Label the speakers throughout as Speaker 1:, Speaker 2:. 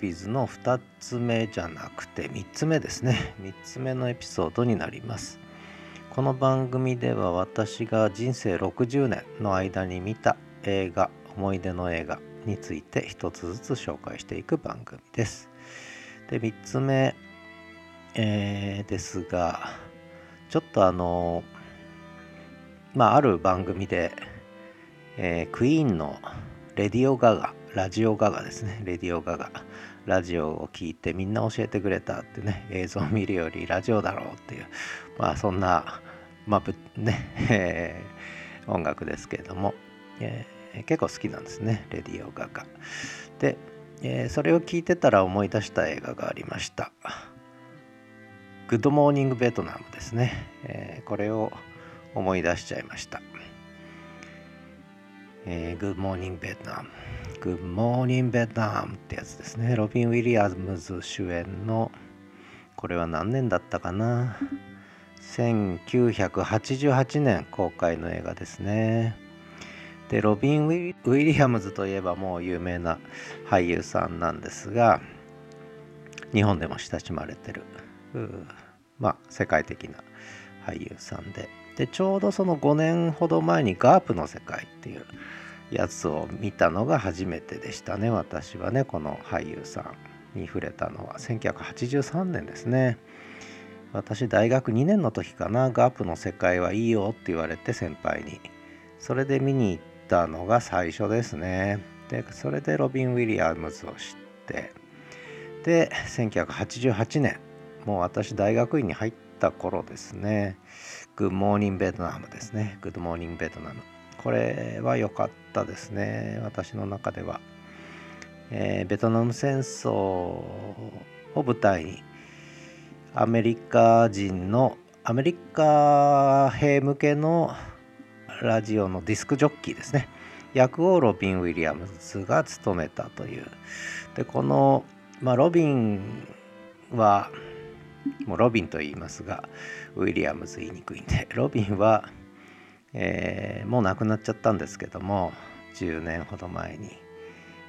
Speaker 1: Listen to Movies の2つ目じゃなくて3つ目ですね3つ目のエピソードになりますこの番組では私が人生60年の間に見た映画思い出の映画について一つずつ紹介していく番組ですで3つ目、えー、ですがちょっとあのまあある番組で、えー、クイーンのレディオガガラジオガガですねレディオガガラジオを聞いてみんな教えてくれたってね映像を見るよりラジオだろうっていうまあそんなまあね、えー、音楽ですけれども、えー、結構好きなんですねレディオガガ。で、えー、それを聞いてたら思い出した映画がありました。グッドモーニングベトナムですね、えー、これを思い出しちゃいました。えーニングベトナム、Good Morning Vietnam Good Morning Vietnam ってやつですね。ロビン・ウィリアムズ主演のこれは何年だったかな？1988年公開の映画ですね。でロビン・ウィリアムズといえばもう有名な俳優さんなんですが日本でも親しまれてるまあ世界的な俳優さんで。でちょうどその5年ほど前にガープの世界っていうやつを見たのが初めてでしたね私はねこの俳優さん。に触れたのは1983年ですね。私大学2年の時かなガープの世界はいいよって言われて先輩に。それで見に行ったのが最初ですね。でそれでロビン・ウィリアムズを知って。で1988年もう私大学院に入った頃ですね。グッモーニングベトナムですね。グッドモーニングベトナムこれは良かったですね。私の中では、えー、ベトナム戦争を舞台にアメリカ人のアメリカ兵向けのラジオのディスクジョッキーですね。役をロビン・ウィリアムズが務めたという。でこの、まあ、ロビンはもうロビンと言いますがウィリアムズ言いにくいんでロビンは、えー、もう亡くなっちゃったんですけども10年ほど前に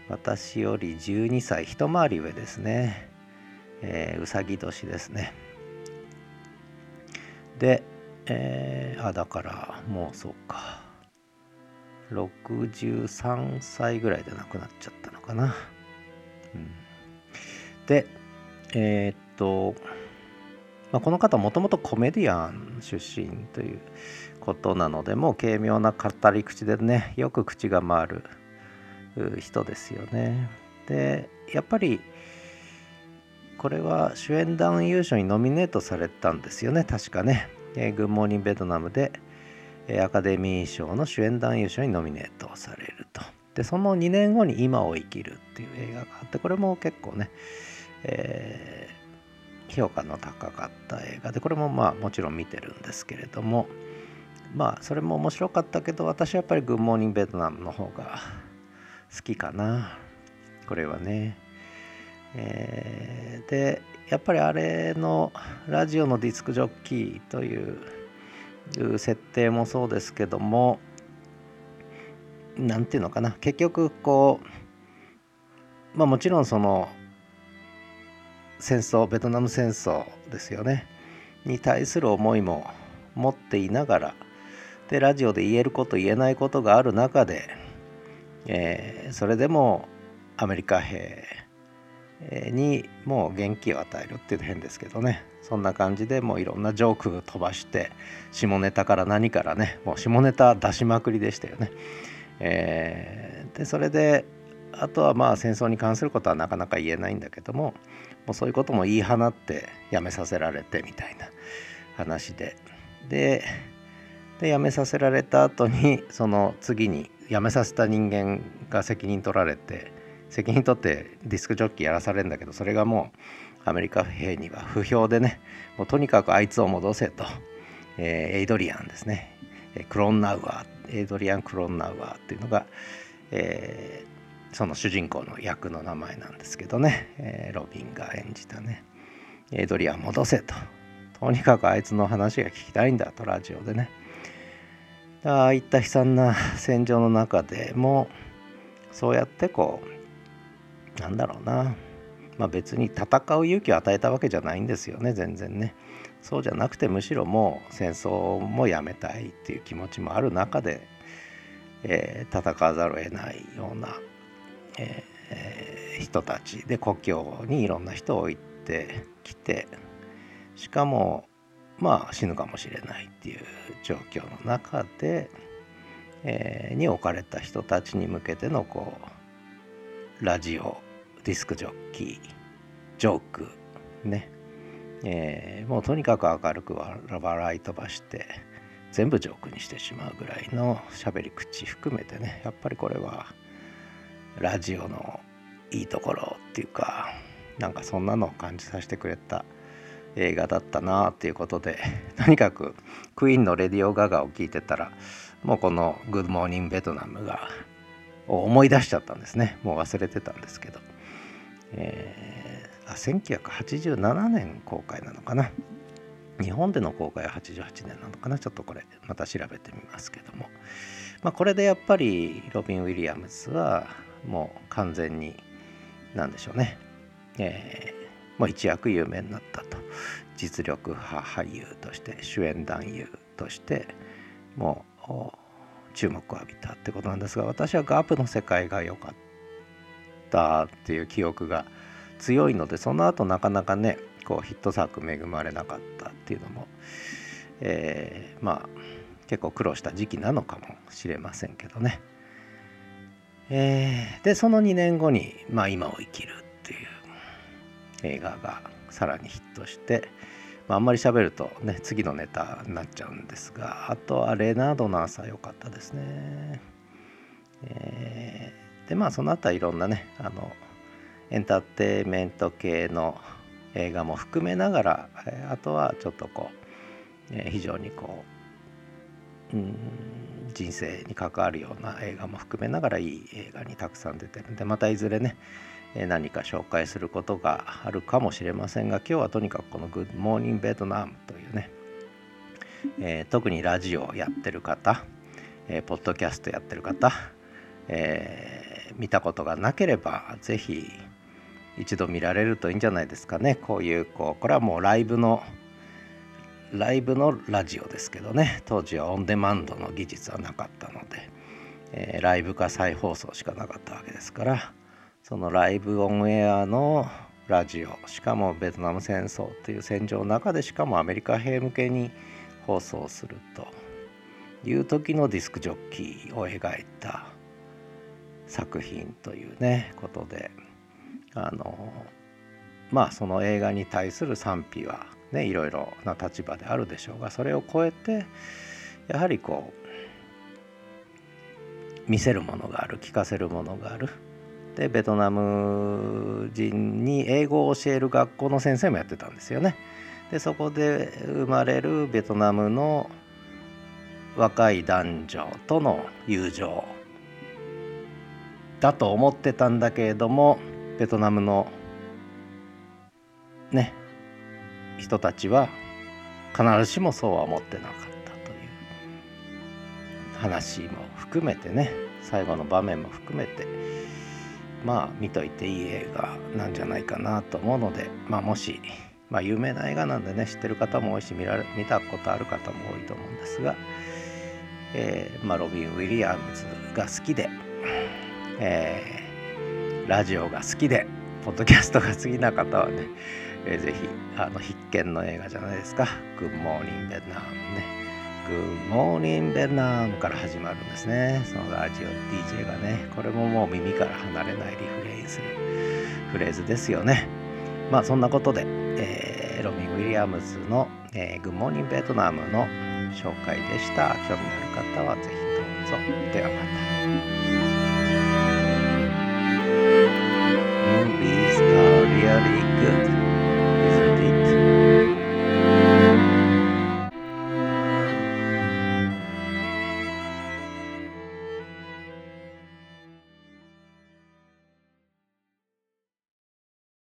Speaker 1: 私より12歳一回り上ですねえー、うさぎ年ですね。で、えー、あだからもうそうか63歳ぐらいで亡くなっちゃったのかな。うん、でえー、っと、まあ、この方もともとコメディアン出身ということなのでもう軽妙な語り口でねよく口が回る人ですよね。でやっぱりこれは主演男優賞にノミネートされたんですよね。確かね、えー、グッモーニングベトナムで、え、アカデミー賞の主演男優賞にノミネートされると。でその2年後に「今を生きる」っていう映画があってこれも結構ね、えー、評価の高かった映画。でこれもまあもちろん見てるんですけれどもまあそれも面白かったけど私はやっぱり「グッモーニングベトナム」の方が好きかな。これはね。えー、でやっぱりあれのラジオのディスクジョッキーという設定もそうですけども何て言うのかな。結局こうまあもちろんその戦争ベトナム戦争ですよねに対する思いも持っていながらでラジオで言えること言えないことがある中で、えー、それでもアメリカ兵にもう元気を与えるっていうと変ですけどねそんな感じでもういろんなジョーク飛ばして下ネタから何からねもう下ネタ出しまくりでしたよね。えー、でそれであとはまあ戦争に関することはなかなか言えないんだけどももうそういうことも言い放ってやめさせられてみたいな話で。でで辞めさせられた後にその次に辞めさせた人間が責任取られて責任取ってディスクジョッキーやらされるんだけどそれがもうアメリカ兵には不評でねもうとにかくあいつを戻せと、えー、エイドリアンですね。クロンナウアーエイドリアン・クロンナウアーっていうのが、えー、その主人公の役の名前なんですけどね、えー、ロビンが演じたね。エドリアン戻せと。とにかくあいつの話が聞きたいんだとラジオでね。ああいった悲惨な戦場の中でもそうやってこうなんだろうな。まあ別に戦う勇気を与えたわけじゃないんですよね全然ね。そうじゃなくてむしろもう戦争もやめたいっていう気持ちもある中で、えー、戦わざるを得ないような、えー、人たち。で故郷にいろんな人を置いてきてしかもまあ死ぬかもしれないっていう状況の中で、えー、に置かれた人たちに向けてのこうラジオディスクジョッキージョークね、えー、もうとにかく明るく笑い飛ばして全部ジョークにしてしまうぐらいの喋り口含めてねやっぱりこれはラジオのいいところっていうかなんかそんなのを感じさせてくれた映画だったなっていうことで とにかくクイーンの「レディオ・ガガ」を聞いてたらもうこの「グッドモーニング・ベトナムが」を思い出しちゃったんですね。もう忘れてたんですけど、えー、あ1987年公開なのかな。日本での公開は88年なのかな。ちょっとこれまた調べてみますけども、まあ、これでやっぱりロビン・ウィリアムズはもう完全に何でしょうね、えー、もう一躍有名になったと実力派俳優として主演男優としてもう注目を浴びたってことなんですが私はガープの世界が良かったっていう記憶が強いのでその後なかなかねこうヒット作恵まれなかったっていうのも、えー、まあ結構苦労した時期なのかもしれませんけどね。えー、でその2年後に「まあ、今を生きる」っていう映画がさらにヒットして、まあ、あんまり喋るとね次のネタになっちゃうんですがあとはレナードの朝良かったですね。えー、でまあその後はいろんなねあのエンターテインメント系の映画も含めながらあとはちょっとこう、えー、非常にこう、うん、人生に関わるような映画も含めながらいい映画にたくさん出てるんでまたいずれね何か紹介することがあるかもしれませんが今日はとにかくこの「グッドモーニングベトナム」というね、えー、特にラジオをやってる方、えー、ポッドキャストやってる方、えー、見たことがなければ是非一度見られるといいんじゃないですかね。こういうこうこれはもうライブのライブのラジオですけどね。当時はオンデマンドの技術はなかったので、えー、ライブか再放送しかなかったわけですからそのライブオンエアのラジオしかもベトナム戦争という戦場の中でしかもアメリカ兵向けに放送するという時のディスクジョッキーを描いた作品というねことであのまあその映画に対する賛否はねいろいろな立場であるでしょうがそれを超えてやはりこう見せるものがある聞かせるものがあるでベトナム人に英語を教える学校の先生もやってたんですよね。でそこで生まれるベトナムの若い男女との友情だと思ってたんだけれどもベトナムのね人たちは必ずしもそうは思ってなかったという話も含めてね最後の場面も含めてまあ見といていい映画なんじゃないかなと思うので、まあ、もし、まあ、有名な映画なんでね知ってる方も多いし見られ見たことある方も多いと思うんですが、えーまあ、ロビン・ウィリアムズが好きで、えー、ラジオが好きでポッドキャストが好きな方はね、えー、ぜひあの必見の映画じゃないですか「グッモーニング・ベナムね」Good Morning Vietnam から始まるんですね。そのラジオ DJ がね、これももう耳から離れないリフレインするフレーズですよね。まあそんなことで、えー、ロビン・ウィリアムズの、えー、Good Morning Vietnam の紹介でした。興味のある方はぜひどうぞ。ではまた。